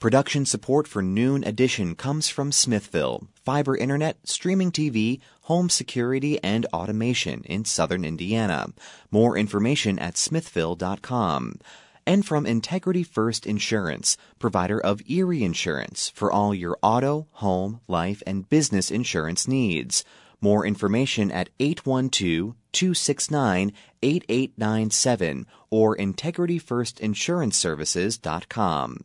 Production support for Noon Edition comes from Smithville, fiber internet, streaming TV, home security, and automation in southern Indiana. More information at smithville.com. And from Integrity First Insurance, provider of Erie Insurance for all your auto, home, life, and business insurance needs. More information at 812 269 8897 or integrityfirstinsuranceservices.com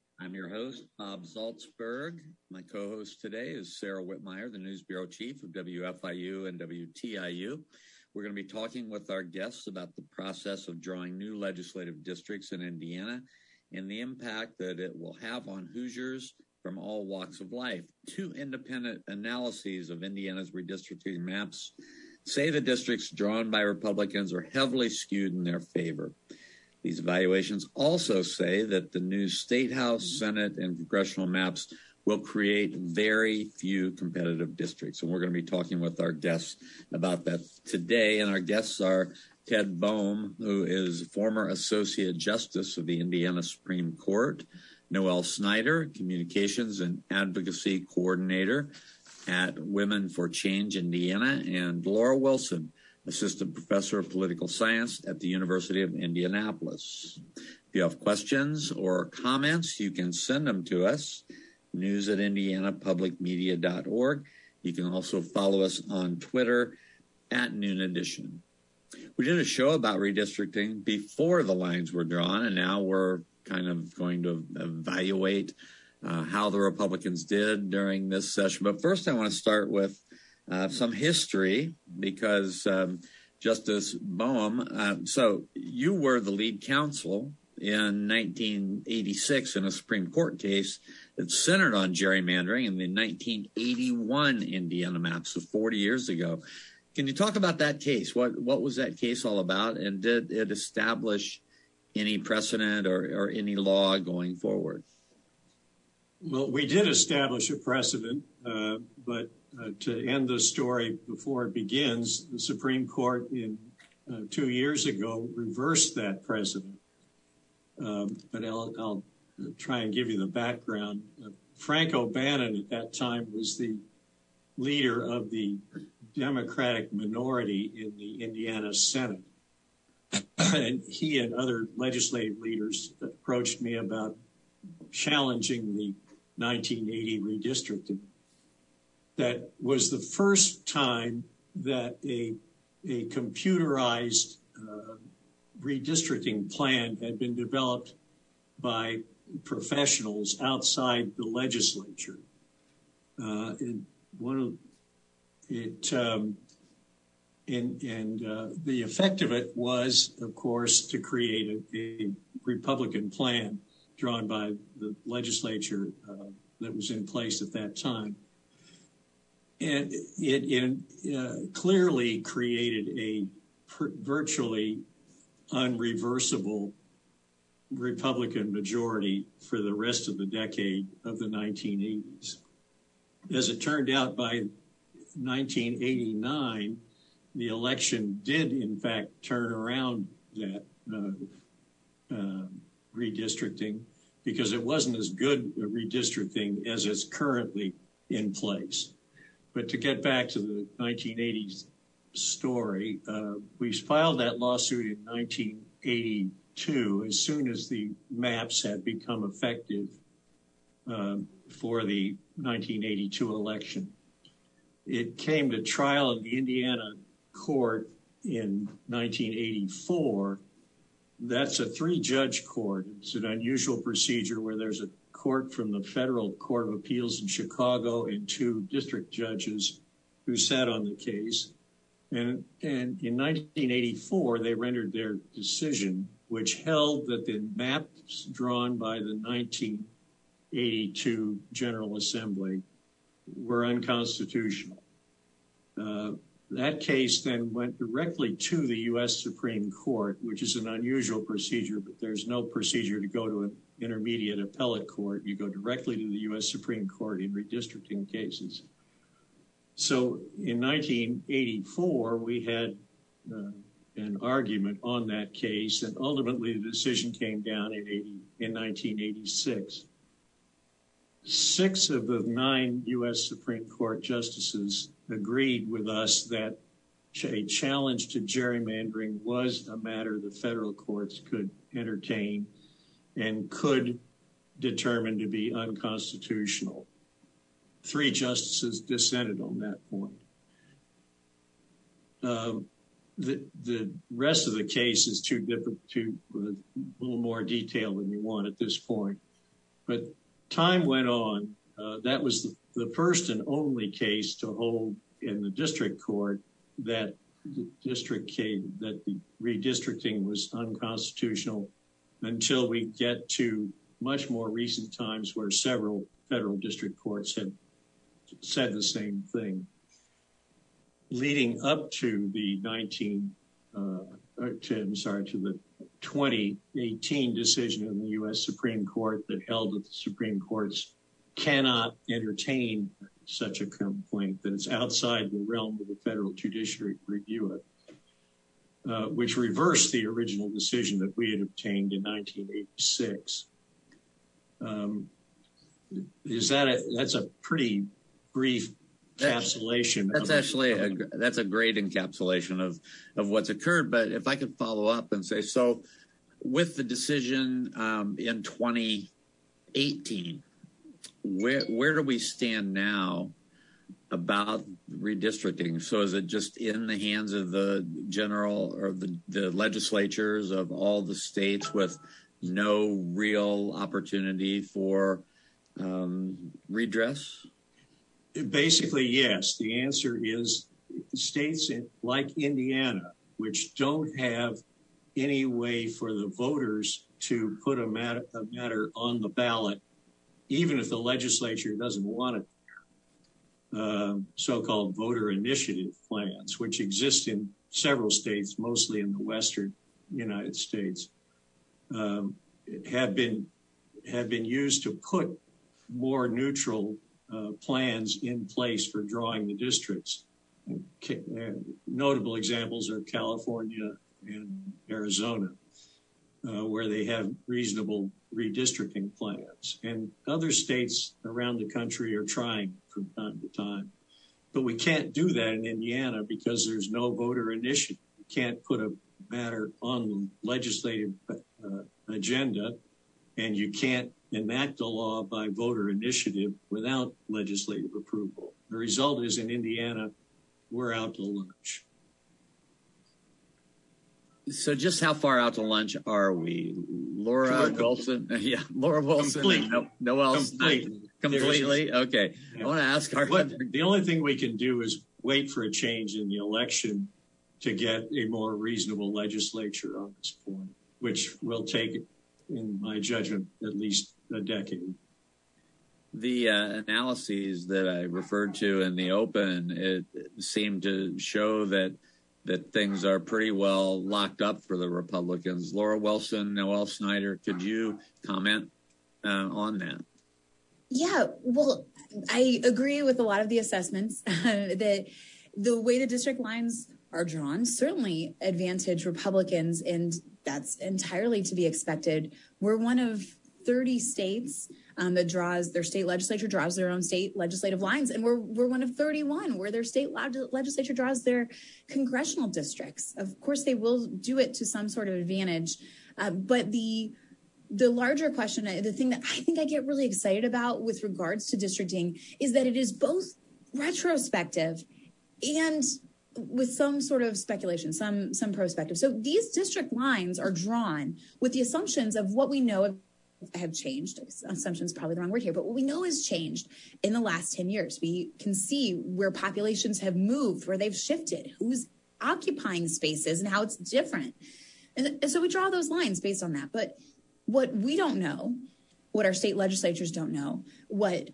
I'm your host, Bob Zaltsberg. My co-host today is Sara Wittmeyer, the News Bureau Chief of WFIU and WTIU. We're going to be talking with our guests about the process of drawing new legislative districts in Indiana and the impact that it will have on Hoosiers from all walks of life. Two independent analyses of Indiana's redistricting maps say the districts drawn by Republicans are heavily skewed in their favor. These evaluations also say that the new state house, mm-hmm. senate, and congressional maps will create very few competitive districts. And we're going to be talking with our guests about that today. And our guests are Ted Boehm, who is former Associate Justice of the Indiana Supreme Court, Noelle Snyder, Communications and Advocacy Coordinator at Women for Change Indiana, and Laura Wilson, Assistant Professor of Political Science at the University of Indianapolis. If you have questions or comments, you can send them to us, news at indianapublicmedia.org. You can also follow us on Twitter at Noon Edition. We did a show about redistricting before the lines were drawn, and now we're kind of going to evaluate uh, how the Republicans did during this session. But first, I want to start with uh, some history because um, Justice Boehm, uh, so you were the lead counsel in 1986 in a Supreme Court case that centered on gerrymandering in the 1981 Indiana map, so 40 years ago. Can you talk about that case? What what was that case all about, and did it establish any precedent or, or any law going forward? Well, we did establish a precedent, uh, but to end the story before it begins, the Supreme Court in uh, two years ago reversed that precedent. Um, but I'll, I'll, try and give you the background. Uh, Frank O'Bannon at that time was the leader of the Democratic minority in the Indiana Senate. and he and other legislative leaders approached me about challenging the 1980 redistricting that was the first time that a computerized uh, redistricting plan had been developed by professionals outside the legislature. Uh, and um, uh, the effect of it was, of course, to create a Republican plan drawn by the legislature that was in place at that time. And it uh, clearly created a virtually unreversible Republican majority for the rest of the decade of the 1980s. As it turned out, by 1989, the election did, in fact, turn around that uh, uh, redistricting because it wasn't as good a redistricting as is currently in place. But to get back to the 1980s story, uh, we filed that lawsuit in 1982 as soon as the maps had become effective um, for the 1982 election. It came to trial in the Indiana court in 1984. That's a three-judge court. It's an unusual procedure where there's a court from the Federal Court of Appeals in Chicago and two district judges who sat on the case. And in 1984, they rendered their decision, which held that the maps drawn by the 1982 General Assembly were unconstitutional. Uh, That case then went directly to the U.S. Supreme Court, which is an unusual procedure, but there's no procedure to go to an intermediate appellate court. You go directly to the U.S. Supreme Court in redistricting cases. So in 1984, we had uh, an argument on that case, and ultimately the decision came down in 1986. Six of the nine U.S. Supreme Court justices agreed with us that a challenge to gerrymandering was a matter the federal courts could entertain and could determine to be unconstitutional. Three justices dissented on that point. Um, the rest of the case is too different, a uh, little more detailed than you want at this point. But time went on. Uh, that was the first and only case to hold in the district court that the redistricting was unconstitutional until we get to much more recent times where several federal district courts had said the same thing. Leading up to the 19, uh, uh, I'm sorry, to the 2018 decision in the U.S. Supreme Court that held that the Supreme Courts cannot entertain such a complaint, that it's outside the realm of the federal judiciary to review it, uh, which reversed the original decision that we had obtained in 1986. Um, is That's a pretty brief encapsulation. That's actually, that's a great encapsulation of what's occurred. But if I could follow up and say, so with the decision um, in 2018, where where do we stand now about redistricting? So is it just in the hands of the general or the legislatures of all the states with no real opportunity for um, redress? Basically, yes. The answer is states like Indiana, which don't have any way for the voters to put a matter on the ballot, even if the legislature doesn't want it um, so-called voter initiative plans, which exist in several states, mostly in the western United States, um, have been used to put more neutral uh, plans in place for drawing the districts. Notable examples are California and Arizona, uh, where they have reasonable redistricting plans. And other states around the country are trying from time to time. But we can't do that in Indiana because there's no voter initiative. You can't put a matter on the legislative uh, agenda, and you can't enact a law by voter initiative without legislative approval. The result is in Indiana, we're out to lunch. So just how far out to lunch are we? Laura Wilson? Yeah, Laura Wilson. Completely. Completely? Okay. I want to ask our... The only thing we can do is wait for a change in the election to get a more reasonable legislature on this point, which will take, in my judgment, at least a decade. The uh, analyses that I referred to in the open it seemed to show that things are pretty well locked up for the Republicans. Laura Wilson, Noelle Snyder, could you comment uh, on that? Yeah, well, I agree with a lot of the assessments that the way the district lines are drawn certainly advantage Republicans, and that's entirely to be expected. We're one of 30 states Um, that draws, their state legislature draws their own state legislative lines, and we're we're one of 31 where their state legislature draws their congressional districts. Of course, they will do it to some sort of advantage. Um, but the the larger question, uh, the thing that I think I get really excited about with regards to districting is that it is both retrospective and with some sort of speculation, some some prospective. So these district lines are drawn with the assumptions of what we know have changed. Assumption is probably the wrong word here, but what we know has changed in the last 10 years. We can see where populations have moved, where they've shifted, who's occupying spaces and how it's different. And so we draw those lines based on that. But what we don't know what our state legislatures don't know, what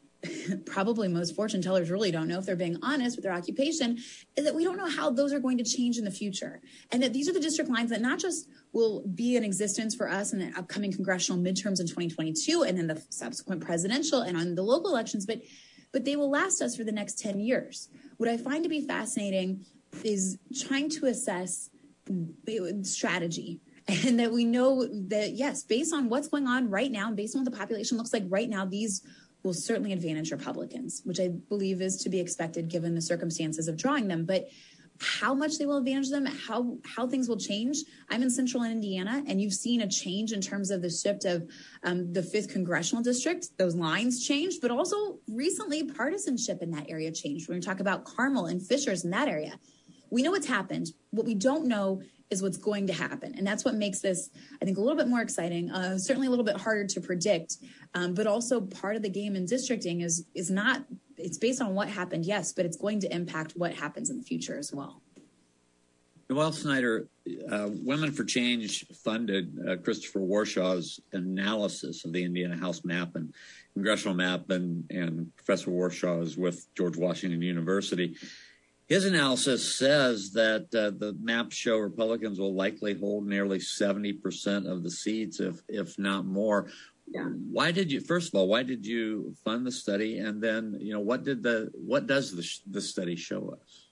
probably most fortune tellers really don't know if they're being honest with their occupation is that we don't know how those are going to change in the future. And that these are the district lines that not just will be in existence for us in the upcoming congressional midterms in 2022 and then the subsequent presidential and on the local elections but but they will last us for the next 10 years. What i find to be fascinating is trying to assess the strategy and that we know that yes based on what's going on right now and based on what the population looks like right now these will certainly advantage Republicans, which I believe is to be expected given the circumstances of drawing them. But how much they will advantage them, how how things will change. I'm in Central Indiana, and you've seen a change in terms of the shift of um, the fifth congressional district. Those lines changed, but also recently partisanship in that area changed. When we talk about Carmel and Fishers in that area, we know what's happened. What we don't know is what's going to happen. And that's what makes this, I think, a little bit more exciting, uh, certainly a little bit harder to predict. Um, but also part of the game in districting is is not it's based on what happened, yes, but it's going to impact what happens in the future as well. Well, Snyder, uh, Women for Change funded uh, Christopher Warshaw's analysis of the Indiana House map and congressional map, and, and Professor Warshaw is with George Washington University. His analysis says that uh, the maps show Republicans will likely hold nearly 70% of the seats, if if not more. Why did you? First of all, why did you fund the study? And then, you know, what did the what does the the study show us?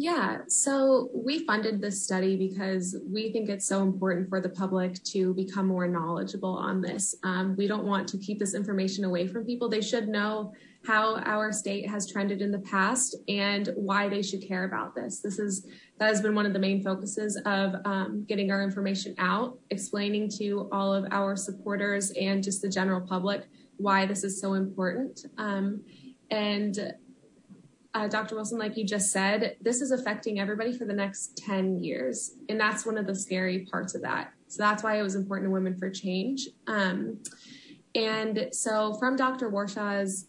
Yeah, so we funded this study because we think it's so important for the public to become more knowledgeable on this. Um, we don't want to keep this information away from people. They should know how our state has trended in the past and why they should care about this. This is that has been one of the main focuses of um, getting our information out, explaining to all of our supporters and just the general public why this is so important. Um, and Dr. Wilson, like you just said, this is affecting everybody for the next 10 years. And that's one of the scary parts of that. So that's why it was important to Women for Change. Um, and so from Dr. Warshaw's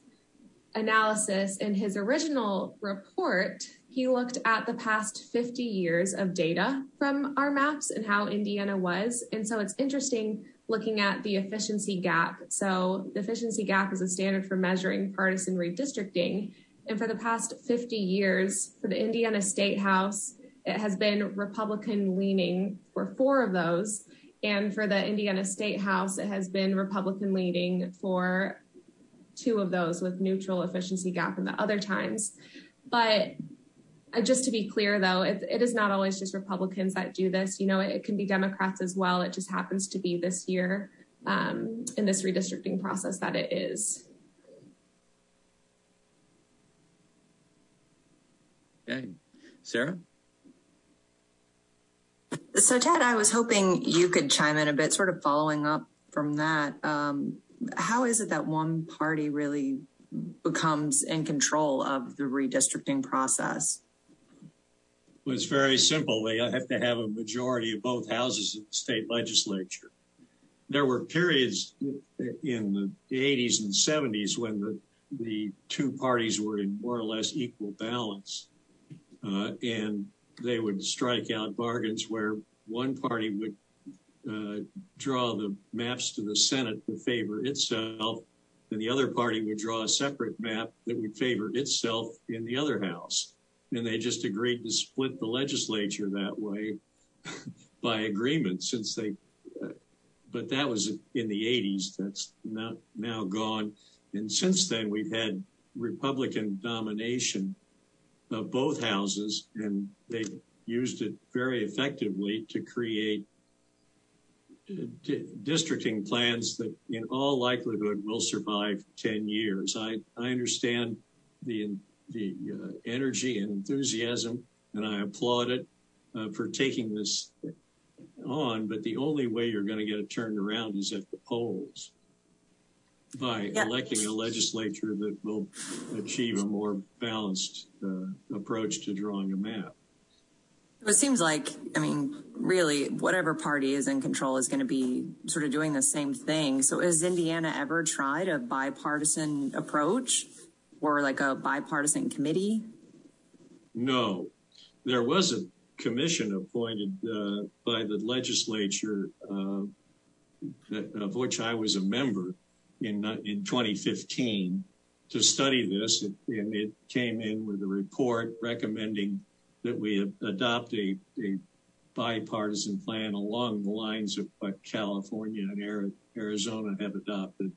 analysis in his original report, he looked at the past 50 years of data from our maps and how Indiana was. And so it's interesting looking at the efficiency gap. So the efficiency gap is a standard for measuring partisan redistricting. And for the past 50 years, for the Indiana State House, it has been Republican leaning for four of those. And for the Indiana State House, it has been Republican leaning for two of those with neutral efficiency gap in the other times. But uh, just to be clear, though, it, is not always just Republicans that do this. You know, it, it can be Democrats as well. It just happens to be this year um, in this redistricting process that it is. Okay. Sara? So, Ted, I was hoping you could chime in a bit, sort of following up from that. Um, how is it that one party really becomes in control of the redistricting process? Well, it's very simple. They have to have a majority of both houses of the state legislature. There were periods in the 80s and 70s when the, the two parties were in more or less equal balance. Uh, and they would strike out bargains where one party would uh, draw the maps to the Senate to favor itself, and the other party would draw a separate map that would favor itself in the other house. And they just agreed to split the legislature that way by agreement since they, uh, but that was in the 80s. That's now gone. And since then, we've had Republican domination of both houses, and they used it very effectively to create districting plans that in all likelihood will survive 10 years. I, understand the, the uh, energy and enthusiasm, and I applaud it uh, for taking this on, but the only way you're going to get it turned around is at the polls by electing a legislature that will achieve a more balanced uh, approach to drawing a map. It seems like, I mean, really, whatever party is in control is going to be sort of doing the same thing. So, has Indiana ever tried a bipartisan approach or like a bipartisan committee? No. There was a commission appointed uh, by the legislature, uh, of which I was a member, in in 2015 to study this, and it came in with a report recommending that we adopt a bipartisan plan along the lines of what California and Arizona have adopted.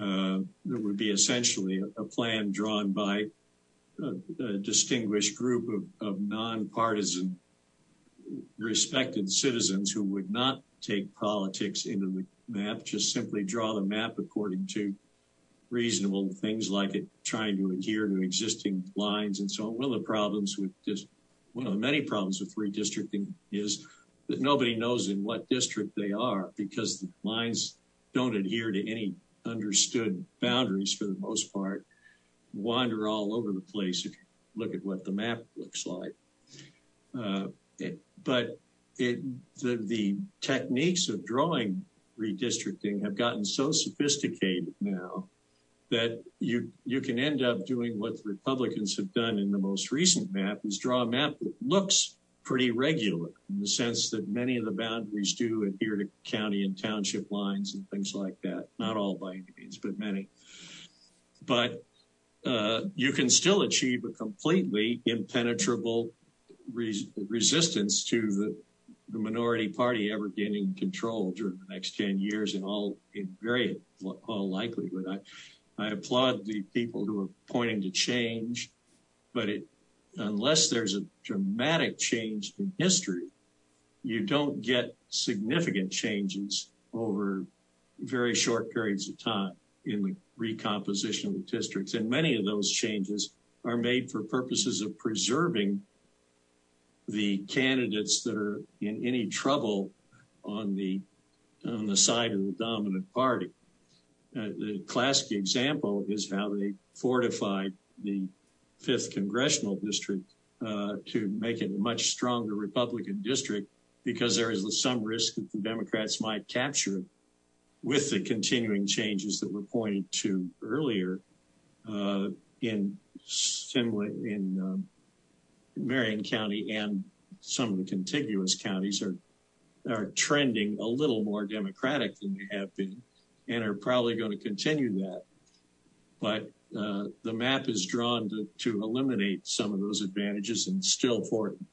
Uh, there would be essentially a plan drawn by a distinguished group of nonpartisan respected citizens who would not take politics into the map, just simply draw the map according to reasonable things like it trying to adhere to existing lines and so on. One of the problems with this, one of the many problems with redistricting is that nobody knows in what district they are because the lines don't adhere to any understood boundaries for the most part, wander all over the place if you look at what the map looks like. Uh, but the techniques of drawing redistricting have gotten so sophisticated now that you you can end up doing what the Republicans have done in the most recent map is draw a map that looks pretty regular in the sense that many of the boundaries do adhere to county and township lines and things like that. Not all by any means, but many. But uh, you can still achieve a completely impenetrable resistance to the minority party ever gaining control during the next 10 years in all in very all likelihood. I applaud the people who are pointing to change, but unless there's a dramatic change in history, you don't get significant changes over very short periods of time in the recomposition of the districts. And many of those changes are made for purposes of preserving the candidates that are in any trouble on the on the side of the dominant party. Uh, the classic example is how they fortified the fifth congressional district uh, to make it a much stronger Republican district because there is some risk that the Democrats might capture it with the continuing changes that were pointed to earlier uh, in similar in um, Marion County and some of the contiguous counties are trending a little more Democratic than they have been and are probably going to continue that. But uh, the map is drawn to eliminate some of those advantages and still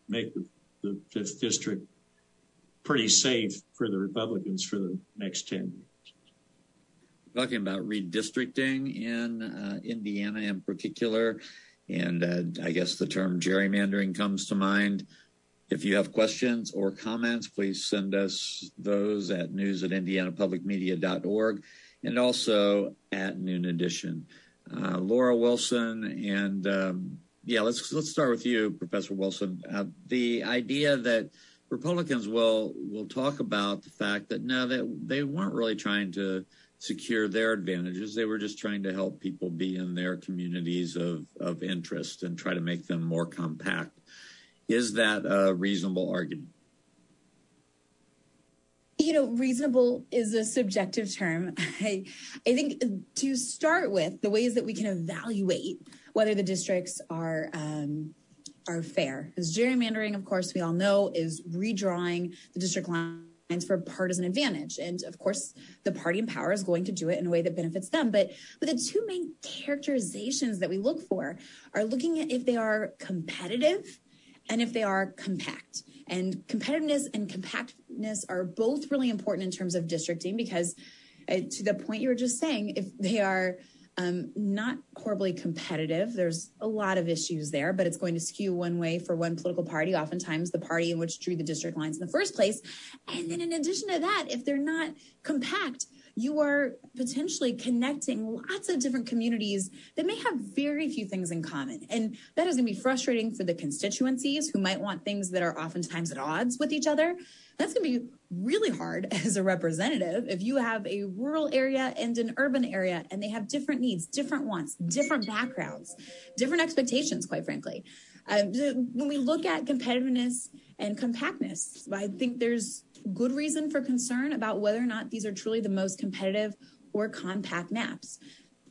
make the fifth district pretty safe for the Republicans for the next 10 years. Talking about redistricting in uh, Indiana in particular, and uh, I guess the term gerrymandering comes to mind. If you have questions or comments, please send us those at news at indianapublicmedia.org and also at Noon Edition. Uh, Laura Wilson, and um, yeah, let's let's start with you, Professor Wilson. Uh, the idea that Republicans will talk about the fact that no, that they weren't really trying to secure their advantages. They were just trying to help people be in their communities of of interest and try to make them more compact. Is that a reasonable argument? You know, reasonable is a subjective term. I I think to start with, the ways that we can evaluate whether the districts are um, are fair. Because gerrymandering, of course, we all know is redrawing the district lines for partisan advantage. And of course, the party in power is going to do it in a way that benefits them. But the two main characterizations that we look for are looking at if they are competitive and if they are compact. And competitiveness and compactness are both really important in terms of districting because uh, to the point you were just saying, if they are Um, not horribly competitive, there's a lot of issues there, but it's going to skew one way for one political party, oftentimes the party in which drew the district lines in the first place. And then in addition to that, if they're not compact, you are potentially connecting lots of different communities that may have very few things in common. And that is going to be frustrating for the constituencies who might want things that are oftentimes at odds with each other. That's going to be really hard as a representative if you have a rural area and an urban area and they have different needs, different wants, different backgrounds, different expectations, quite frankly. Um, when we look at competitiveness and compactness, I think there's good reason for concern about whether or not these are truly the most competitive or compact maps.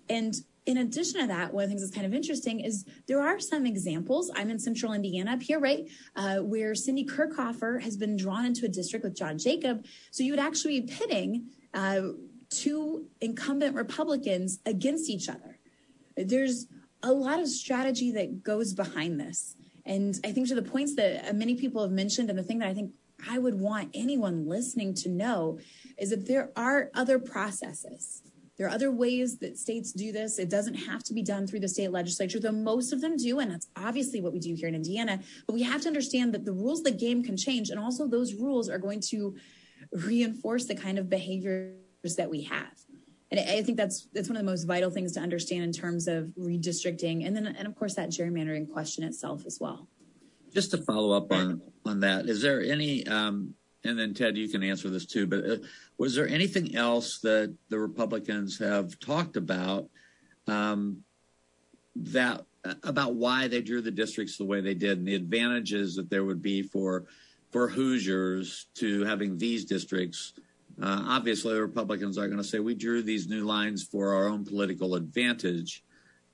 And in addition to that, one of the things that's kind of interesting is there are some examples. I'm in central Indiana up here, right, uh, where Cindy Kirchhoffer has been drawn into a district with John Jacob. So you would actually be pitting uh, two incumbent Republicans against each other. There's a lot of strategy that goes behind this. And I think to the points that uh, many people have mentioned, and the thing that I think I would want anyone listening to know is that there are other processes. There are other ways that states do this. It doesn't have to be done through the state legislature, though most of them do. And that's obviously what we do here in Indiana. But we have to understand that the rules of the game can change. And also, those rules are going to reinforce the kind of behaviors that we have. And I think that's that's one of the most vital things to understand in terms of redistricting, and then and of course that gerrymandering question itself as well. Just to follow up on on that, is there any? Um, and then Ted, you can answer this too. But uh, was there anything else that the Republicans have talked about um, that about why they drew the districts the way they did, and the advantages that there would be for for Hoosiers to having these districts? Uh, obviously, the Republicans are going to say we drew these new lines for our own political advantage.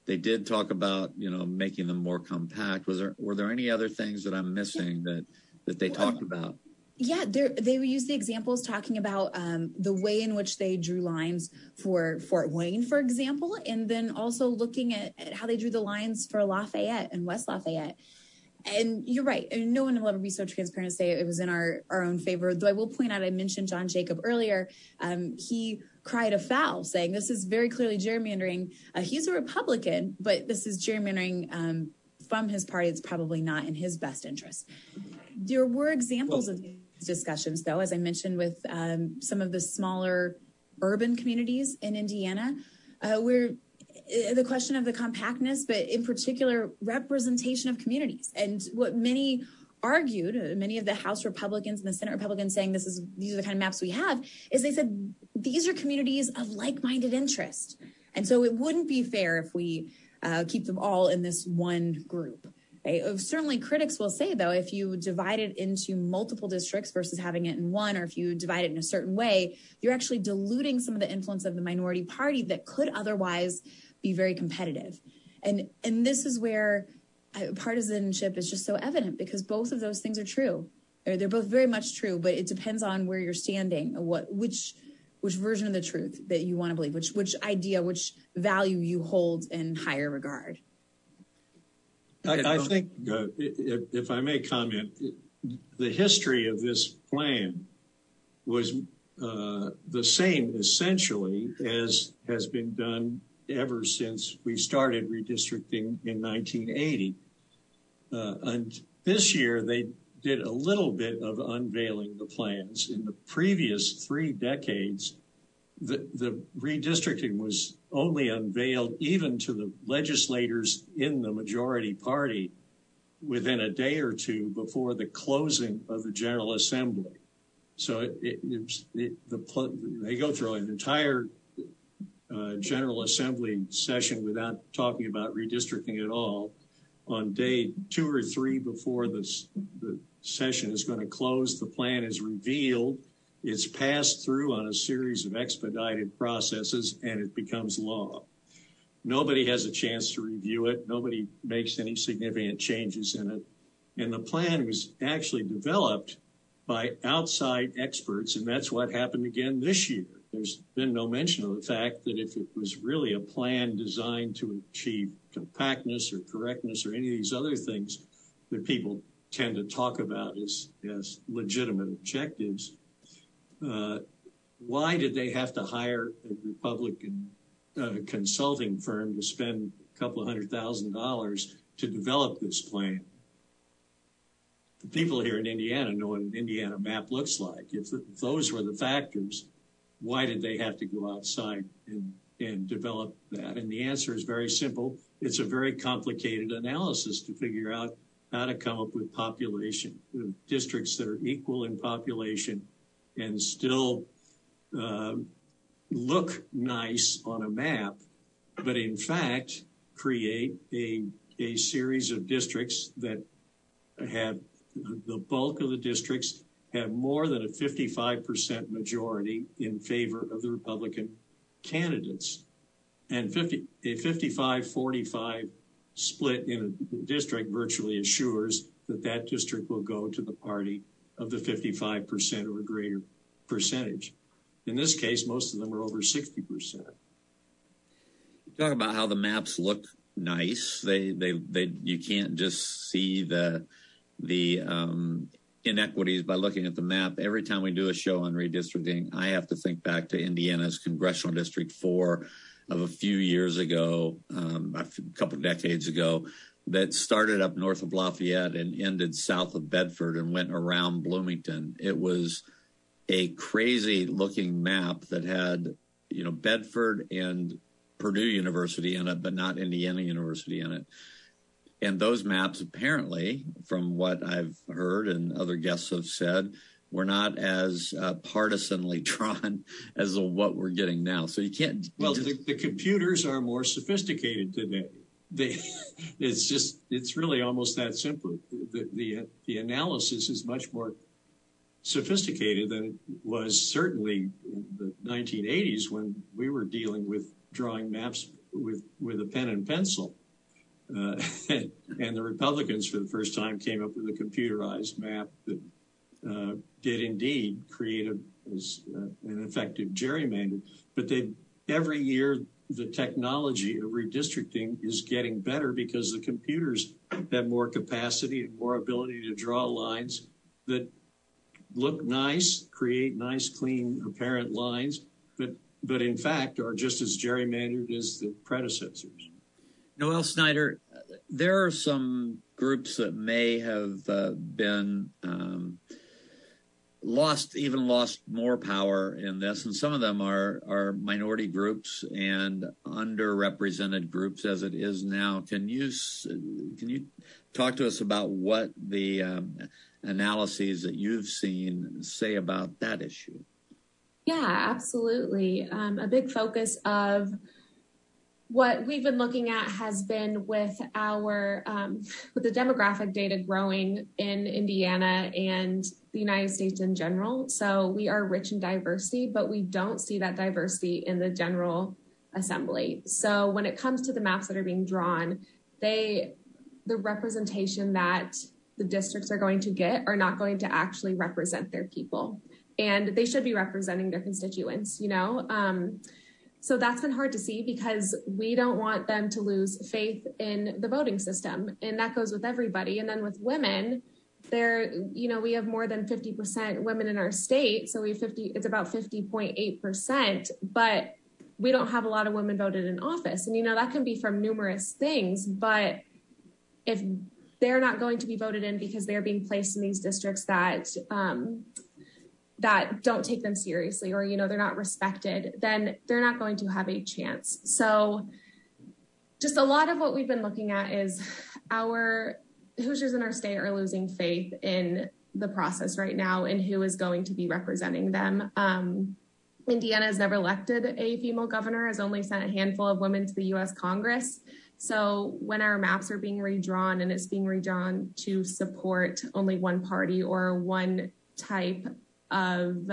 They did talk about, you know, making them more compact. Was there were there any other things that I'm missing that that they talked about? Yeah, they use the examples talking about um, the way in which they drew lines for Fort Wayne, for example, and then also looking at, at how they drew the lines for Lafayette and West Lafayette and you're right. And no one will ever be so transparent to say it was in our, our own favor. Though I will point out, I mentioned John Jacob earlier. Um, he cried a foul saying this is very clearly gerrymandering. Uh, he's a Republican, but this is gerrymandering um, from his party. It's probably not in his best interest. There were examples well, of discussions, though, as I mentioned, with um, some of the smaller urban communities in Indiana, uh, where uh, the question of the compactness, but in particular, representation of communities. And what many argued, uh, many of the House Republicans and the Senate Republicans saying this is these are the kind of maps we have, is they said these are communities of like-minded interest. And so it wouldn't be fair if we uh, keep them all in this one group. Uh, certainly, critics will say, though, if you divide it into multiple districts versus having it in one, or if you divide it in a certain way, you're actually diluting some of the influence of the minority party that could otherwise be very competitive. And and this is where partisanship is just so evident because both of those things are true. They're both very much true, but it depends on where you're standing, what which which version of the truth that you want to believe, which which idea, which value you hold in higher regard. I, I think, uh, if, I may comment, the history of this plan was uh, the same essentially as has been done ever since we started redistricting in 1980. Uh, and this year they did a little bit of unveiling the plans. In the previous three decades, the, redistricting was only unveiled even to the legislators in the majority party within a day or two before the closing of the General Assembly. So they go through an entire uh, General Assembly session without talking about redistricting at all. On day two or three before the session is going to close, the plan is revealed. It's passed through on a series of expedited processes, and it becomes law. Nobody has a chance to review it. Nobody makes any significant changes in it. And the plan was actually developed by outside experts, and that's what happened again this year there's been no mention of the fact that if it was really a plan designed to achieve compactness or correctness or any of these other things that people tend to talk about as, legitimate objectives, why did they have to hire a Republican uh, consulting firm to spend a couple of hundred thousand dollars to develop this plan? The people here in Indiana know what an Indiana map looks like. If, those were the factors, why did they have to go outside and, and develop that? And the answer is very simple. It's a very complicated analysis to figure out how to come up with population districts that are equal in population and still uh, look nice on a map, but in fact create a, a series of districts that have the bulk of the districts have more than a 55% majority in favor of the Republican candidates. And 50, a 55-45 split in a district virtually assures that that district will go to the party of the 55% or greater percentage. in this case, most of them are over 60%. Talk about how the maps look nice. You can't just see the, um, inequities by looking at the map. Every time we do a show on redistricting, I have to think back to Indiana's congressional district four of a few years ago, um, a couple decades ago, that started up north of Lafayette and ended south of Bedford and went around Bloomington. It was a crazy looking map that had, you know, Bedford and Purdue University in it, but not Indiana University in it. And those maps, apparently, from what I've heard and other guests have said, were not as uh, partisanly drawn as what we're getting now. So you can't. Well, just... the, the, computers are more sophisticated today. It's just, it's really almost that simple. The, analysis is much more sophisticated than it was certainly in the 1980s when we were dealing with drawing maps with, a pen and pencil. Uh, and the Republicans, for the first time, came up with a computerized map that uh, did indeed create an effective gerrymander. But they every year the technology of redistricting is getting better because the computers have more capacity and more ability to draw lines that look nice, create nice, clean, apparent lines, but in fact are just as gerrymandered as the predecessors. Noelle Snyder, there are some groups that may have uh, been um, lost, even lost more power in this, and some of them are are minority groups and underrepresented groups as it is now. Can you can you talk to us about what the um, analyses that you've seen say about that issue? Yeah, absolutely. Um, a big focus of what we've been looking at has been with our um, with the demographic data growing in Indiana and the United States in general. So we are rich in diversity, but we don't see that diversity in the general assembly. So when it comes to the maps that are being drawn, they the representation that the districts are going to get are not going to actually represent their people and they should be representing their constituents you know um, so that's been hard to see because we don't want them to lose faith in the voting system. And that goes with everybody. And then with women, there, you know, we have more than 50% women in our state. So we have 50, it's about 50.8%, but we don't have a lot of women voted in office. And, you know, that can be from numerous things, but if they're not going to be voted in because they're being placed in these districts that um, that don't take them seriously or you know they're not respected then they're not going to have a chance so just a lot of what we've been looking at is our hoosiers in our state are losing faith in the process right now and who is going to be representing them. Um, indiana has never elected a female governor has only sent a handful of women to the u.s congress. So when our maps are being redrawn and it's being redrawn to support only one party or one type of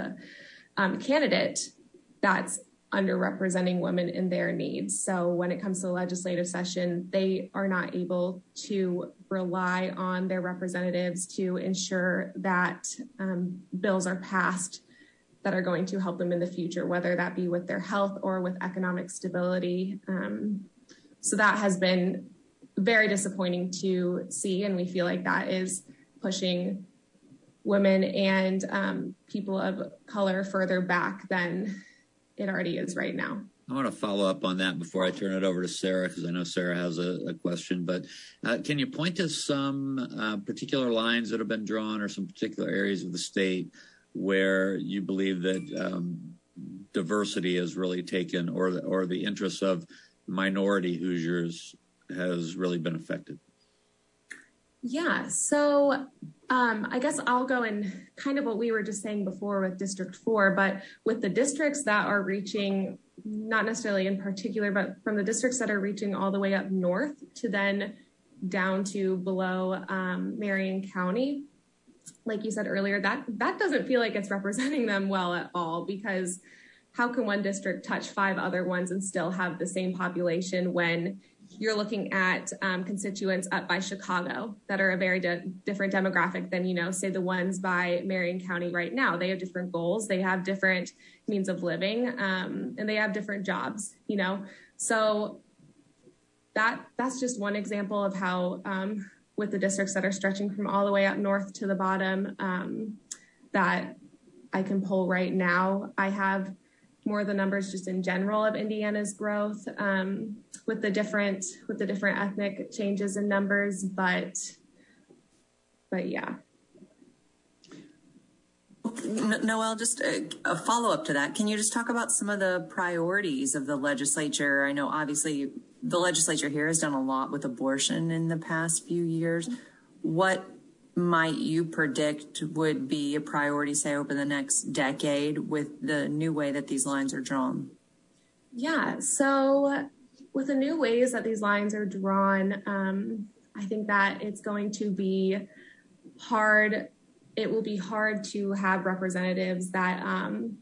um, candidate that's underrepresenting women in their needs. So when it comes to the legislative session, they are not able to rely on their representatives to ensure that um, bills are passed that are going to help them in the future, whether that be with their health or with economic stability. Um, so that has been very disappointing to see, and we feel like that is pushing women and um, people of color further back than it already is right now. I want to follow up on that before I turn it over to Sara because I know Sara has a, a question. But uh, can you point to some uh, particular lines that have been drawn or some particular areas of the state where you believe that um, diversity has really taken or the, or the interests of minority Hoosiers has really been affected? Yeah. So I guess I'll go in kind of what we were just saying before with District 4, but with the districts that are reaching, not necessarily in particular, but from the districts that are reaching all the way up north to then down to below um, Marion County, like you said earlier, that that doesn't feel like it's representing them well at all because how can one district touch five other ones and still have the same population when you're looking at um, constituents up by Chicago that are a very different demographic than, you know, say the ones by Marion County right now. They have different goals, they have different means of living, um, and they have different jobs, you know. So that that's just one example of how um, with the districts that are stretching from all the way up north to the bottom that I can pull right now. I have more of the numbers just in general of Indiana's growth um, with the different with the different ethnic changes in numbers, but but yeah. Noelle, just a, a follow up to that. Can you just talk about some of the priorities of the legislature? I know obviously the legislature here has done a lot with abortion in the past few years. What might you predict would be a priority, say, over the next decade with the new way that these lines are drawn? Yeah, so with the new ways that these lines are drawn, um, I think that it's going to be hard. It will be hard to have representatives that um,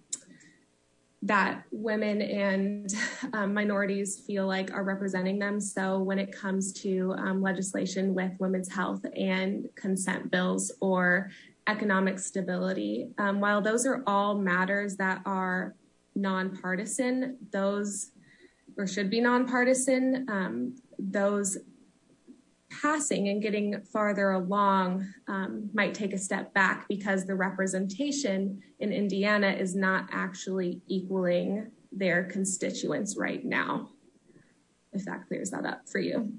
that women and um, minorities feel like are representing them. So when it comes to um, legislation with women's health and consent bills or economic stability, um, while those are all matters that are nonpartisan, those or should be nonpartisan, those passing and getting farther along um, might take a step back because the representation in Indiana is not actually equaling their constituents right now. If that clears that up for you.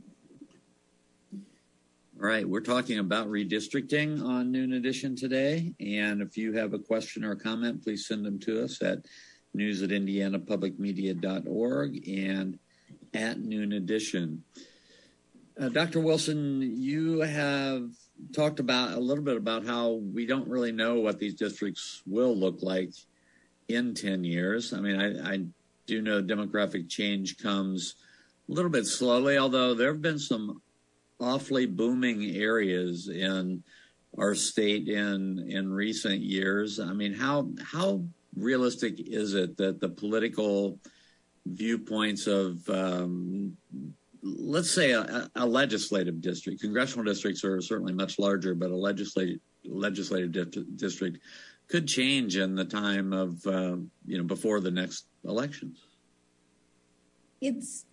All right, we're talking about redistricting on Noon Edition today. And if you have a question or comment, please send them to us at news at indianapublicmedia.org and at Noon Edition. Uh, Dr. Wilson, you have talked about a little bit about how we don't really know what these districts will look like in 10 years. I mean, I, I do know demographic change comes a little bit slowly, although there have been some awfully booming areas in our state in in recent years. I mean, how how realistic is it that the political viewpoints of um, let's say a, a, legislative district. Congressional districts are certainly much larger, but a legislative legislative di- district could change in the time of uh, you know before the next elections. It's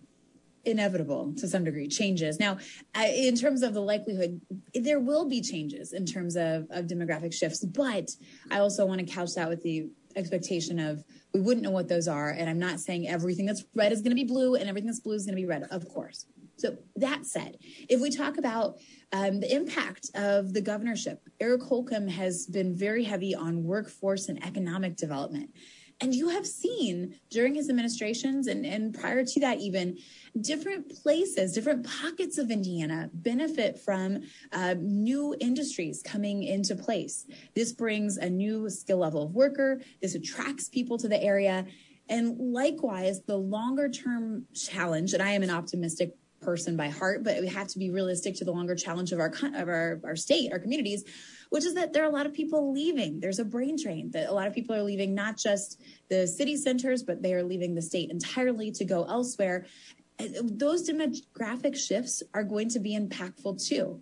inevitable to some degree changes now in terms of the likelihood there will be changes in terms of, of demographic shifts but i also want to couch that with the expectation of we wouldn't know what those are. And I'm not saying everything that's red is going to be blue and everything that's blue is going to be red, of course. So that said, if we talk about um, the impact of the governorship, Eric Holcomb has been very heavy on workforce and economic development. And you have seen during his administrations and, and prior to that, even different places, different pockets of Indiana benefit from uh, new industries coming into place. This brings a new skill level of worker, this attracts people to the area. And likewise, the longer term challenge, and I am an optimistic person by heart, but we have to be realistic to the longer challenge of our of our, our state, our communities, which is that there are a lot of people leaving. There's a brain drain that a lot of people are leaving not just the city centers, but they are leaving the state entirely to go elsewhere. Those demographic shifts are going to be impactful too.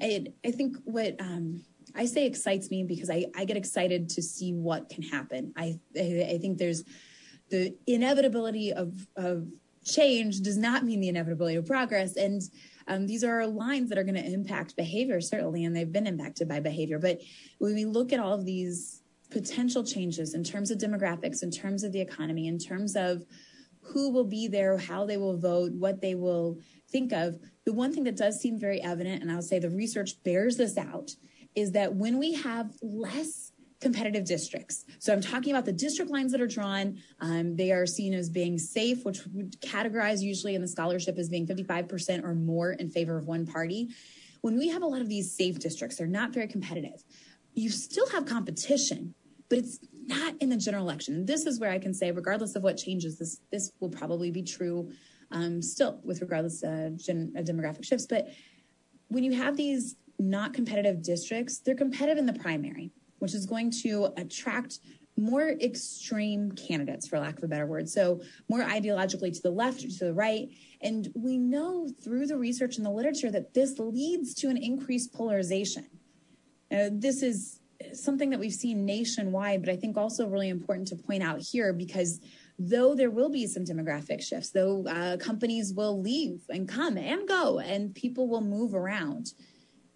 I, I think what um, I say excites me because I, I get excited to see what can happen. I I think there's the inevitability of of change does not mean the inevitability of progress. And Um, these are lines that are going to impact behavior, certainly, and they've been impacted by behavior. But when we look at all of these potential changes in terms of demographics, in terms of the economy, in terms of who will be there, how they will vote, what they will think of, the one thing that does seem very evident, and I'll say the research bears this out, is that when we have less competitive districts. So I'm talking about the district lines that are drawn. Um, they are seen as being safe, which would categorize usually in the scholarship as being 55% or more in favor of one party. When we have a lot of these safe districts, they're not very competitive. You still have competition, but it's not in the general election. This is where I can say, regardless of what changes, this this will probably be true um, still with regardless of gen- demographic shifts. But when you have these not competitive districts, they're competitive in the primary which is going to attract more extreme candidates, for lack of a better word. So more ideologically to the left or to the right. And we know through the research and the literature that this leads to an increased polarization. Uh, this is something that we've seen nationwide, but I think also really important to point out here because though there will be some demographic shifts, though uh, companies will leave and come and go, and people will move around.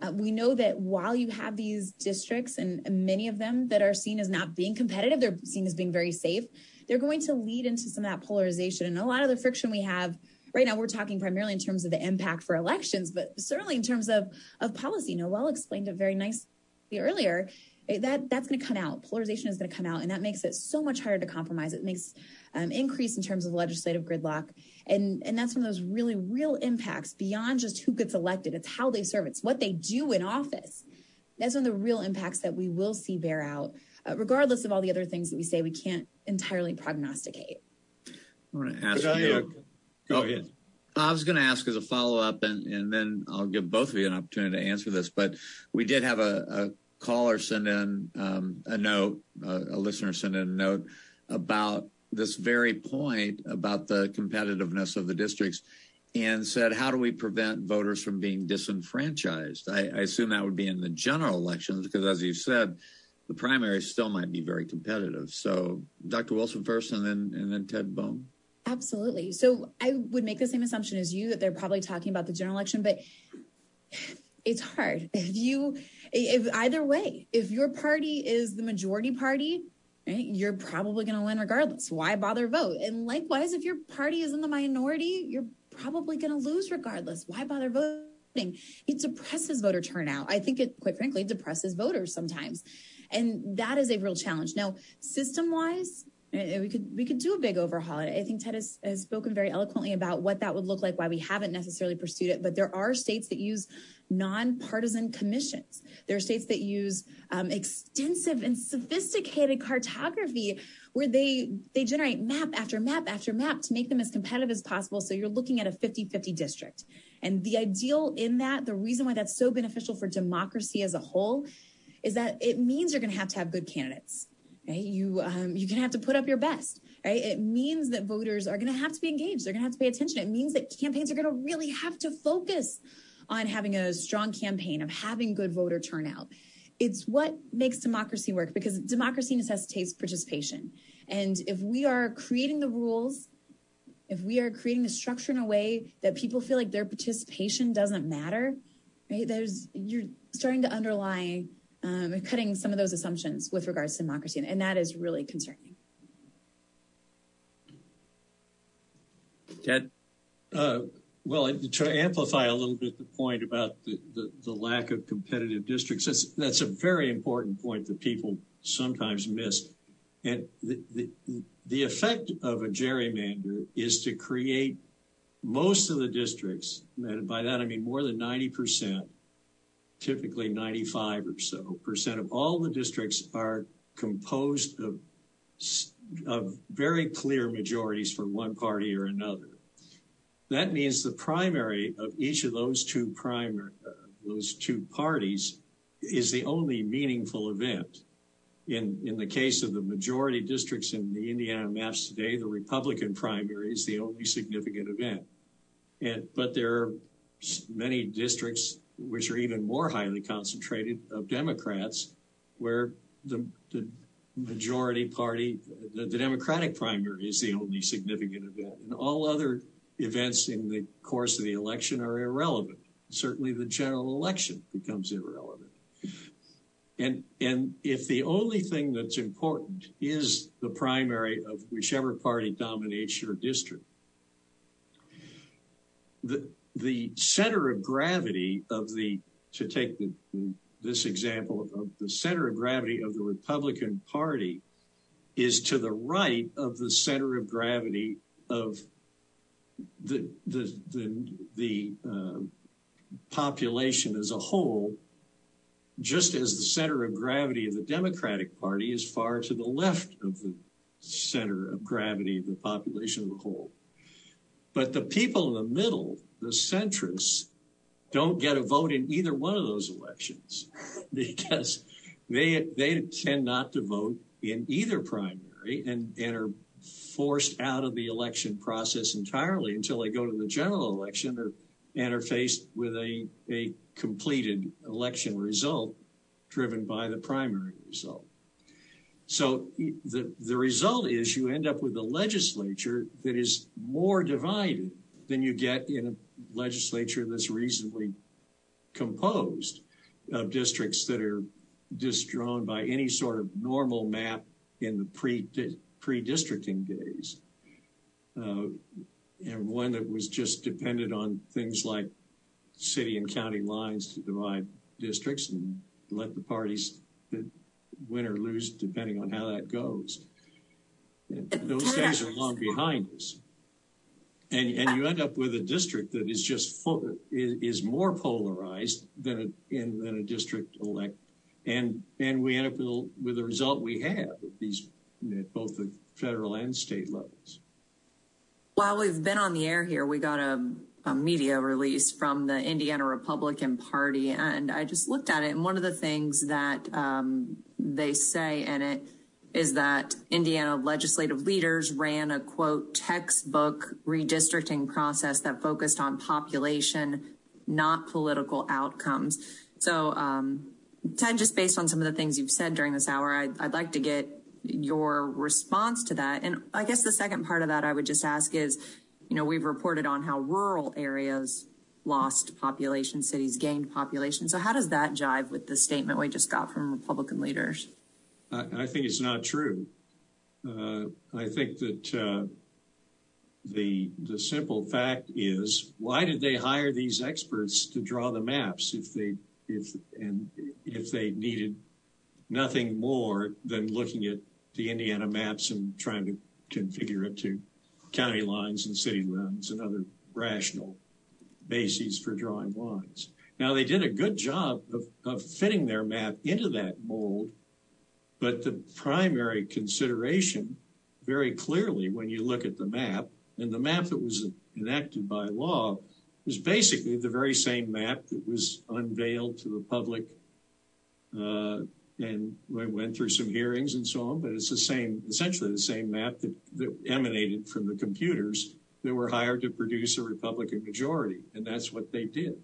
Uh, we know that while you have these districts and many of them that are seen as not being competitive, they're seen as being very safe. They're going to lead into some of that polarization and a lot of the friction we have right now. We're talking primarily in terms of the impact for elections, but certainly in terms of of policy. Noelle explained it very nicely earlier that that's going to come out. Polarization is going to come out, and that makes it so much harder to compromise. It makes um, increase in terms of legislative gridlock, and and that's one of those really real impacts beyond just who gets elected. It's how they serve. It's what they do in office. That's one of the real impacts that we will see bear out, uh, regardless of all the other things that we say we can't entirely prognosticate. I want to ask Could you. I, uh, go oh, ahead. I was going to ask as a follow up, and, and then I'll give both of you an opportunity to answer this. But we did have a, a caller sent in um, a note, uh, a listener sent in a note about this very point about the competitiveness of the districts and said, how do we prevent voters from being disenfranchised? I, I assume that would be in the general elections because, as you said, the primaries still might be very competitive. So, Dr. Wilson first, and then and then Ted Boehm. Absolutely. So, I would make the same assumption as you that they're probably talking about the general election, but it's hard if you if either way if your party is the majority party right, you're probably going to win regardless. Why bother vote? And likewise if your party is in the minority you're probably going to lose regardless. Why bother voting? It depresses voter turnout. I think it quite frankly depresses voters sometimes. And that is a real challenge. Now system wise we could we could do a big overhaul. I think Ted has, spoken very eloquently about what that would look like, why we haven't necessarily pursued it. But there are states that use nonpartisan commissions. There are states that use um, extensive and sophisticated cartography where they they generate map after map after map to make them as competitive as possible. So you're looking at a 50-50 district. And the ideal in that, the reason why that's so beneficial for democracy as a whole is that it means you're going to have to have good candidates right? You um, you're gonna have to put up your best, right? It means that voters are gonna have to be engaged. They're gonna have to pay attention. It means that campaigns are gonna really have to focus on having a strong campaign of having good voter turnout. It's what makes democracy work because democracy necessitates participation. And if we are creating the rules, if we are creating the structure in a way that people feel like their participation doesn't matter, right? There's you're starting to underlie um, cutting some of those assumptions with regards to democracy, and that is really concerning. Ted? Uh, well, to amplify a little bit the point about the, the, the lack of competitive districts, that's, that's, a very important point that people sometimes miss. And the, the, the effect of a gerrymander is to create most of the districts, and by that I mean more than 90 percent, typically 95 or so percent of all the districts are composed of very clear majorities for one party or another. That means the primary of each of those two primary uh, those two parties is the only meaningful event. In the case of the majority districts in the Indiana maps today, the Republican primary is the only significant event. But there are many districts which are even more highly concentrated of Democrats, where the, majority party, the, Democratic primary is the only significant event. And all other events in the course of the election are irrelevant. Certainly the general election becomes irrelevant. And if the only thing that's important is the primary of whichever party dominates your district, the, center of gravity of the, to take this example of the center of gravity of the Republican Party is to the right of the center of gravity of the uh, population as a whole, just as the center of gravity of the Democratic Party is far to the left of the center of gravity of the population as a whole. But the people in the middle the centrists don't get a vote in either one of those elections because they they tend not to vote in either primary and, are forced out of the election process entirely until they go to the general election and are faced with a, a completed election result driven by the primary result. So the, the result is you end up with a legislature that is more divided than you get in a legislature that's reasonably composed of districts that are just drawn by any sort of normal map in the pre pre-districting days. Uh, and one that was just dependent on things like city and county lines to divide districts and let the parties win or lose depending on how that goes. Those days are long behind us. And, and you end up with a district that is just is, more polarized than a, in, than a district elect. And, and we end up with, the result we have at both the federal and state levels. While we've been on the air here, we got a, a media release from the Indiana Republican Party, and I just looked at it. And one of the things that um, they say in it is that Indiana legislative leaders ran a quote textbook redistricting process that focused on population, not political outcomes. So, um, Ted, just based on some of the things you've said during this hour, I'd, I'd like to get your response to that. And I guess the second part of that I would just ask is, you know, we've reported on how rural areas lost population, cities gained population. So how does that jive with the statement we just got from Republican leaders? I, think it's not true. Uh, I think that uh, the simple fact is, why did they hire these experts to draw the maps if they needed nothing more than looking at the Indiana maps and trying to configure it to county lines and city lines and other rational bases for drawing lines. Now they did a good job of fitting their map into that mold, but the primary consideration very clearly when you look at the map and the map that was enacted by law was basically the very same map that was unveiled to the public uh, and we went through some hearings and so on, but it's the same, essentially the same map that emanated from the computers that were hired to produce a Republican majority, and that's what they did.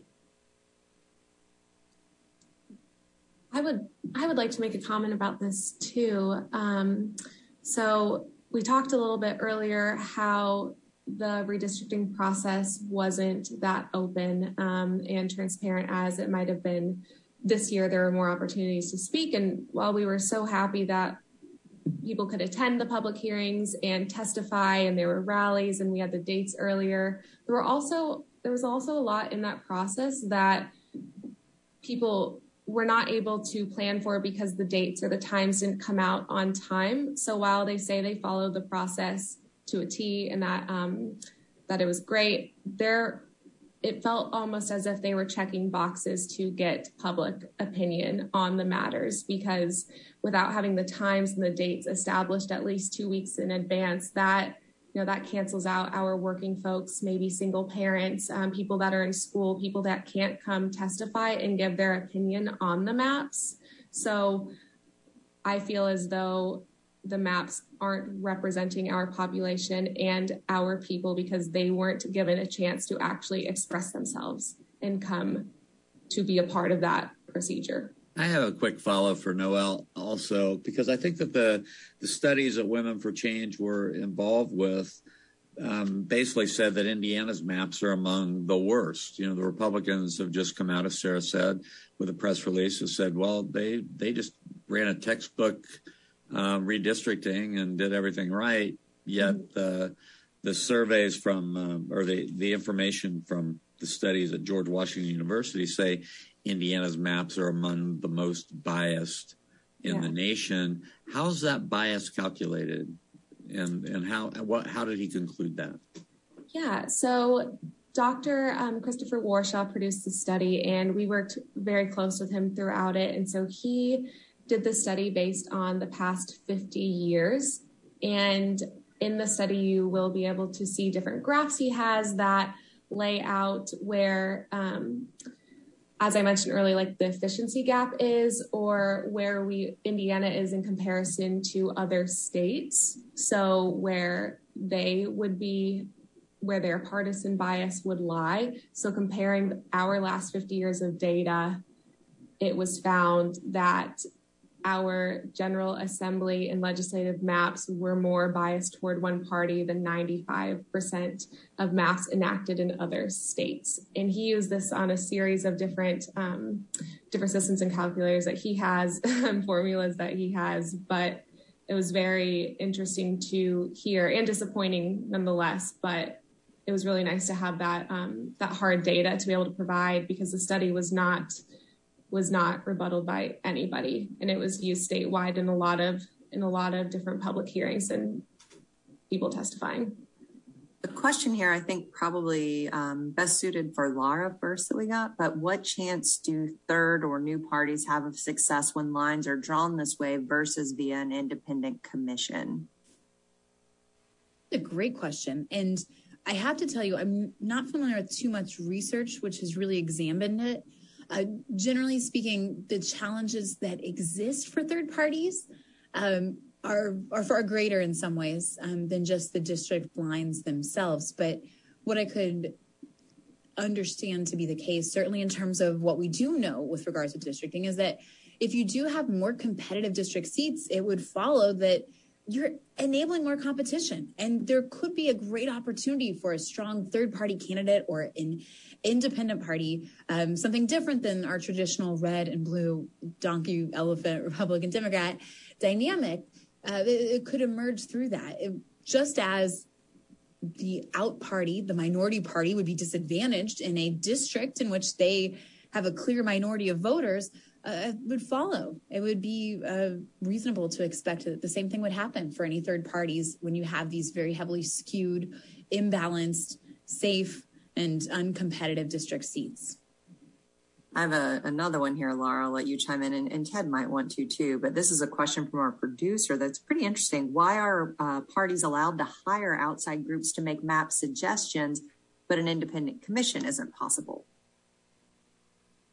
I would I would like to make a comment about this too. Um, so we talked a little bit earlier how the redistricting process wasn't that open um, and transparent as it might have been this year. There were more opportunities to speak, and while we were so happy that people could attend the public hearings and testify and there were rallies and we had the dates earlier there were also there was also a lot in that process that people were not able to plan for because the dates or the times didn't come out on time. So while they say they followed the process to a t and that um, that it was great there it felt almost as if they were checking boxes to get public opinion on the matters because without having the times and the dates established at least two weeks in advance that you know that cancels out our working folks maybe single parents um, people that are in school people that can't come testify and give their opinion on the maps so i feel as though the maps aren't representing our population and our people because they weren't given a chance to actually express themselves and come to be a part of that procedure. I have a quick follow for Noelle also because I think that the the studies that Women for Change were involved with um, basically said that Indiana's maps are among the worst. You know, the Republicans have just come out, as Sara said, with a press release that said, well, they they just ran a textbook um, redistricting and did everything right. Yet mm-hmm. the surveys from um, or the information from the studies at George Washington University say Indiana's maps are among the most biased in the nation. How's that bias calculated, and and how what, how did he conclude that? Yeah, so Dr. Um, Christopher Warshaw produced the study, and we worked very close with him throughout it. And so he did the study based on the past 50 years. And in the study, you will be able to see different graphs he has that lay out where um, as I mentioned earlier, like the efficiency gap is, or where we Indiana is in comparison to other states. So where they would be, where their partisan bias would lie. So comparing our last 50 years of data, it was found that our General Assembly and legislative maps were more biased toward one party than 95% of maps enacted in other states. And he used this on a series of different um, systems and calculators that he has, formulas that he has. But it was very interesting to hear and disappointing nonetheless. But it was really nice to have that um, that hard data to be able to provide because the study was not was not rebutted by anybody, and it was used statewide in a lot of in a lot of different public hearings and people testifying. The question here, I think, probably um, best suited for Laura first that we got. But what chance do third or new parties have of success when lines are drawn this way versus via an independent commission? A great question, and I have to tell you, I'm not familiar with too much research which has really examined it. Uh, generally speaking, the challenges that exist for third parties um, are are far greater in some ways um, than just the district lines themselves. But what I could understand to be the case, certainly in terms of what we do know with regards to districting, is that if you do have more competitive district seats, it would follow that you're enabling more competition and there could be a great opportunity for a strong third party candidate or an independent party, um, something different than our traditional red and blue donkey, elephant, Republican, Democrat dynamic. Uh, it, it, could emerge through that. It, just as the out party, the minority party, would be disadvantaged in a district in which they have a clear minority of voters, uh, would follow. It would be uh, reasonable to expect that the same thing would happen for any third parties when you have these very heavily skewed, imbalanced, safe, and uncompetitive district seats. I have a, another one here, Laura. I'll let you chime in, and, and, Ted might want to too. But this is a question from our producer that's pretty interesting. Why are uh, parties allowed to hire outside groups to make map suggestions, but an independent commission isn't possible?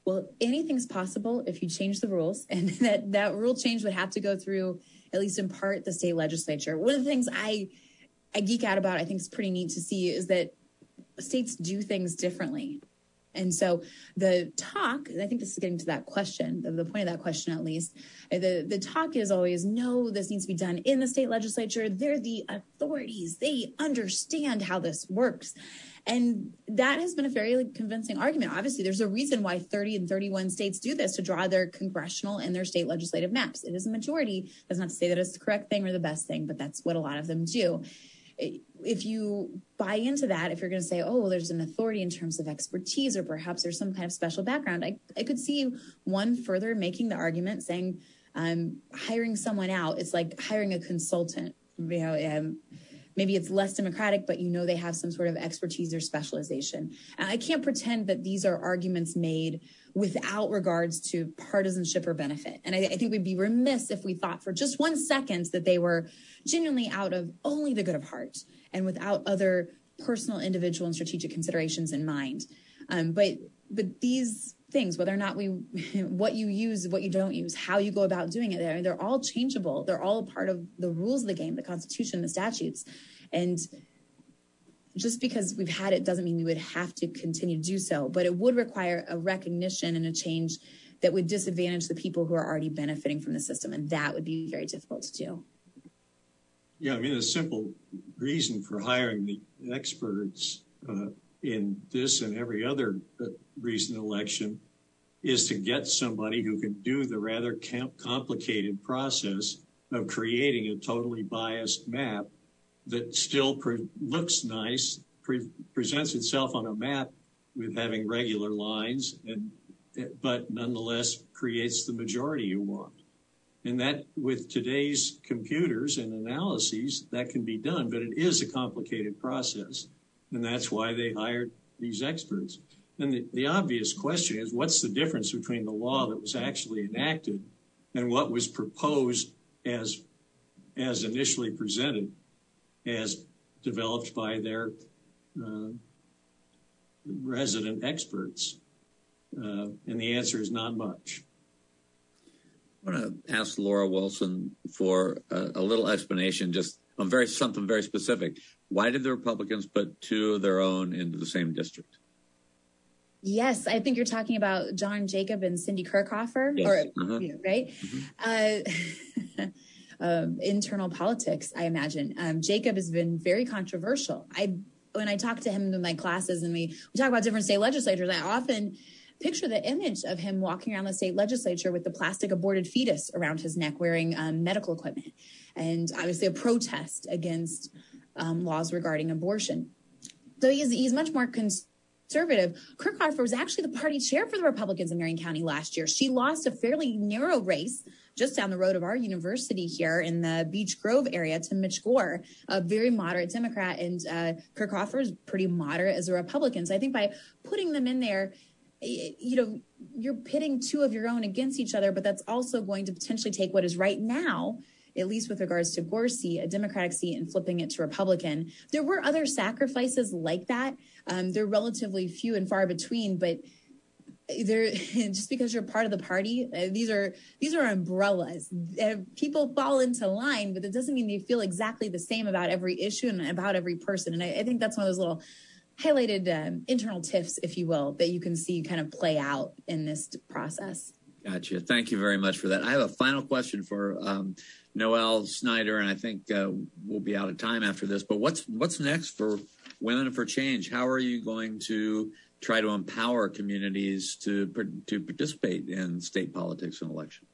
Well, anything's possible if you change the rules, and that that rule change would have to go through, at least in part, the state legislature. One of the things I I geek out about, I think is pretty neat to see, is that states do things differently. And so the talk, I think this is getting to that question, the, the, point of that question at least, the, the talk is always, no, this needs to be done in the state legislature. They're the authorities. They understand how this works. And that has been a very convincing argument. Obviously, there's a reason why 30 and 31 states do this to draw their congressional and their state legislative maps. It is a majority. That's not to say that it's the correct thing or the best thing, but that's what a lot of them do if you buy into that, if you're going to say, oh, well, there's an authority in terms of expertise, or perhaps there's some kind of special background, I, could see one further making the argument saying, hiring someone out, it's like hiring a consultant. You know, um, maybe it's less democratic, but you know they have some sort of expertise or specialization. I can't pretend that these are arguments made without regards to partisanship or benefit. And I, I think we'd be remiss if we thought for just one second that they were genuinely out of only the good of heart and without other personal, individual, and strategic considerations in mind. Um, but but these things, whether or not we, what you use, what you don't use, how you go about doing it, mean, they're all changeable. They're all part of the rules of the game, the Constitution, the statutes, and just because we've had it doesn't mean we would have to continue to do so. But it would require a recognition and a change that would disadvantage the people who are already benefiting from the system, and that would be very difficult to do. Yeah, I mean, a simple reason for hiring the experts uh, in this and every other uh, recent election is to get somebody who can do the rather complicated process of creating a totally biased map that still looks nice, presents itself on a map with having regular lines, but nonetheless creates the majority you want. And that with today's computers and analyses, that can be done, but it is a complicated process. And that's why they hired these experts. And the, obvious question is what's the difference between the law that was actually enacted and what was proposed as initially presented as developed by their uh, resident experts? Uh, and the answer is not much. I want to ask Laura Wilson for a, little explanation, just on something very specific. Why did the Republicans put two of their own into the same district? Yes, I think you're talking about John Jacob and Cindy Kirchhofer, yes. or uh-huh. right? Mm-hmm. Uh, um, internal politics, I imagine. Um, Jacob has been very controversial. I when I talk to him in my classes and we, we talk about different state legislatures, I often picture the image of him walking around the state legislature with the plastic aborted fetus around his neck wearing um, medical equipment and obviously a protest against laws regarding abortion. So he's, he's much more conservative. Kirchhofer was actually the party chair for the republicans in marion county last year. She lost a fairly narrow race just down the road of our university here in the Beech Grove area to Mitch Gore, a very moderate Democrat, and uh, Kirchhofer is pretty moderate as a Republican. So I think by putting them in there, you know, you're pitting two of your own against each other, but that's also going to potentially take what is right now, at least with regards to seat, a Democratic seat, and flipping it to Republican. There were other sacrifices like that. Um, they're relatively few and far between, but just because you're part of the party uh, these are these are umbrellas uh, people fall into line but it doesn't mean they feel exactly the same about every issue and about every person and I, think that's one of those little highlighted um, internal tiffs, if you will, that you can see kind of play out in this process. Gotcha. Thank you very much for that. I have a final question for Noelle Snyder, and I think uh, we'll be out of time after this. But what's what's next for Women for Change? How are you going to try to empower communities to to participate in state politics and elections?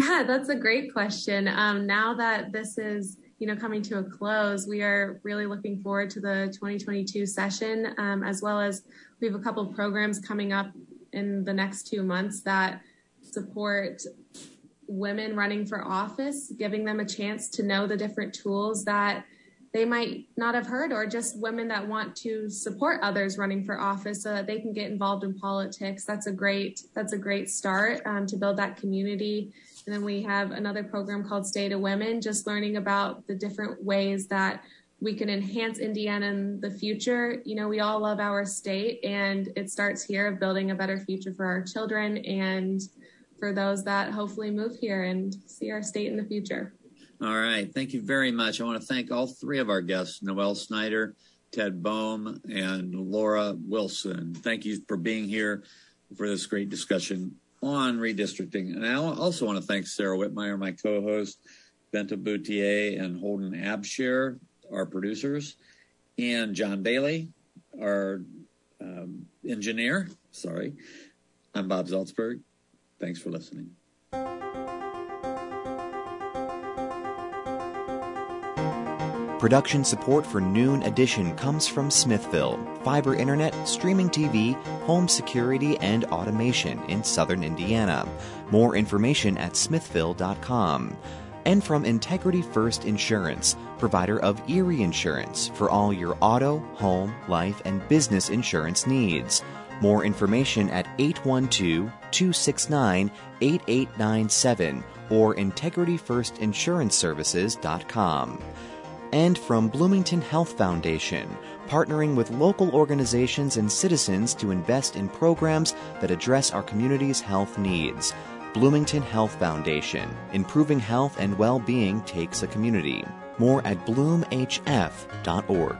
Yeah, that's a great question. Um, now that this is you know, coming to a close, we are really looking forward to the 2022 session, um, as well as we have a couple of programs coming up in the next two months that support women running for office, giving them a chance to know the different tools that they might not have heard, or just women that want to support others running for office so that they can get involved in politics. That's a great that's a great start um, to build that community and then we have another program called State of Women, just learning about the different ways that we can enhance Indiana in the future. You know, we all love our state, and it starts here of building a better future for our children and for those that hopefully move here and see our state in the future. All right. Thank you very much. I want to thank all three of our guests, Noelle Snyder, Ted Boehm, and Laura Wilson. Thank you for being here for this great discussion on redistricting. And I also want to thank Sara Wittmeyer, my co-host, Bente Bouthier and Holden Abshire, our producers, and John Bailey, our um, engineer. Sorry. I'm Bob Zaltsberg. Thanks for listening. Production support for Noon Edition comes from Smithville, fiber internet, streaming TV, home security, and automation in southern Indiana. More information at smithville.com. And from Integrity First Insurance, provider of Erie Insurance for all your auto, home, life, and business insurance needs. More information at 812 269 8897 or integrityfirstinsuranceservices.com and from Bloomington Health Foundation, partnering with local organizations and citizens to invest in programs that address our community's health needs. Bloomington Health Foundation, improving health and well being takes a community. More at bloomhf.org.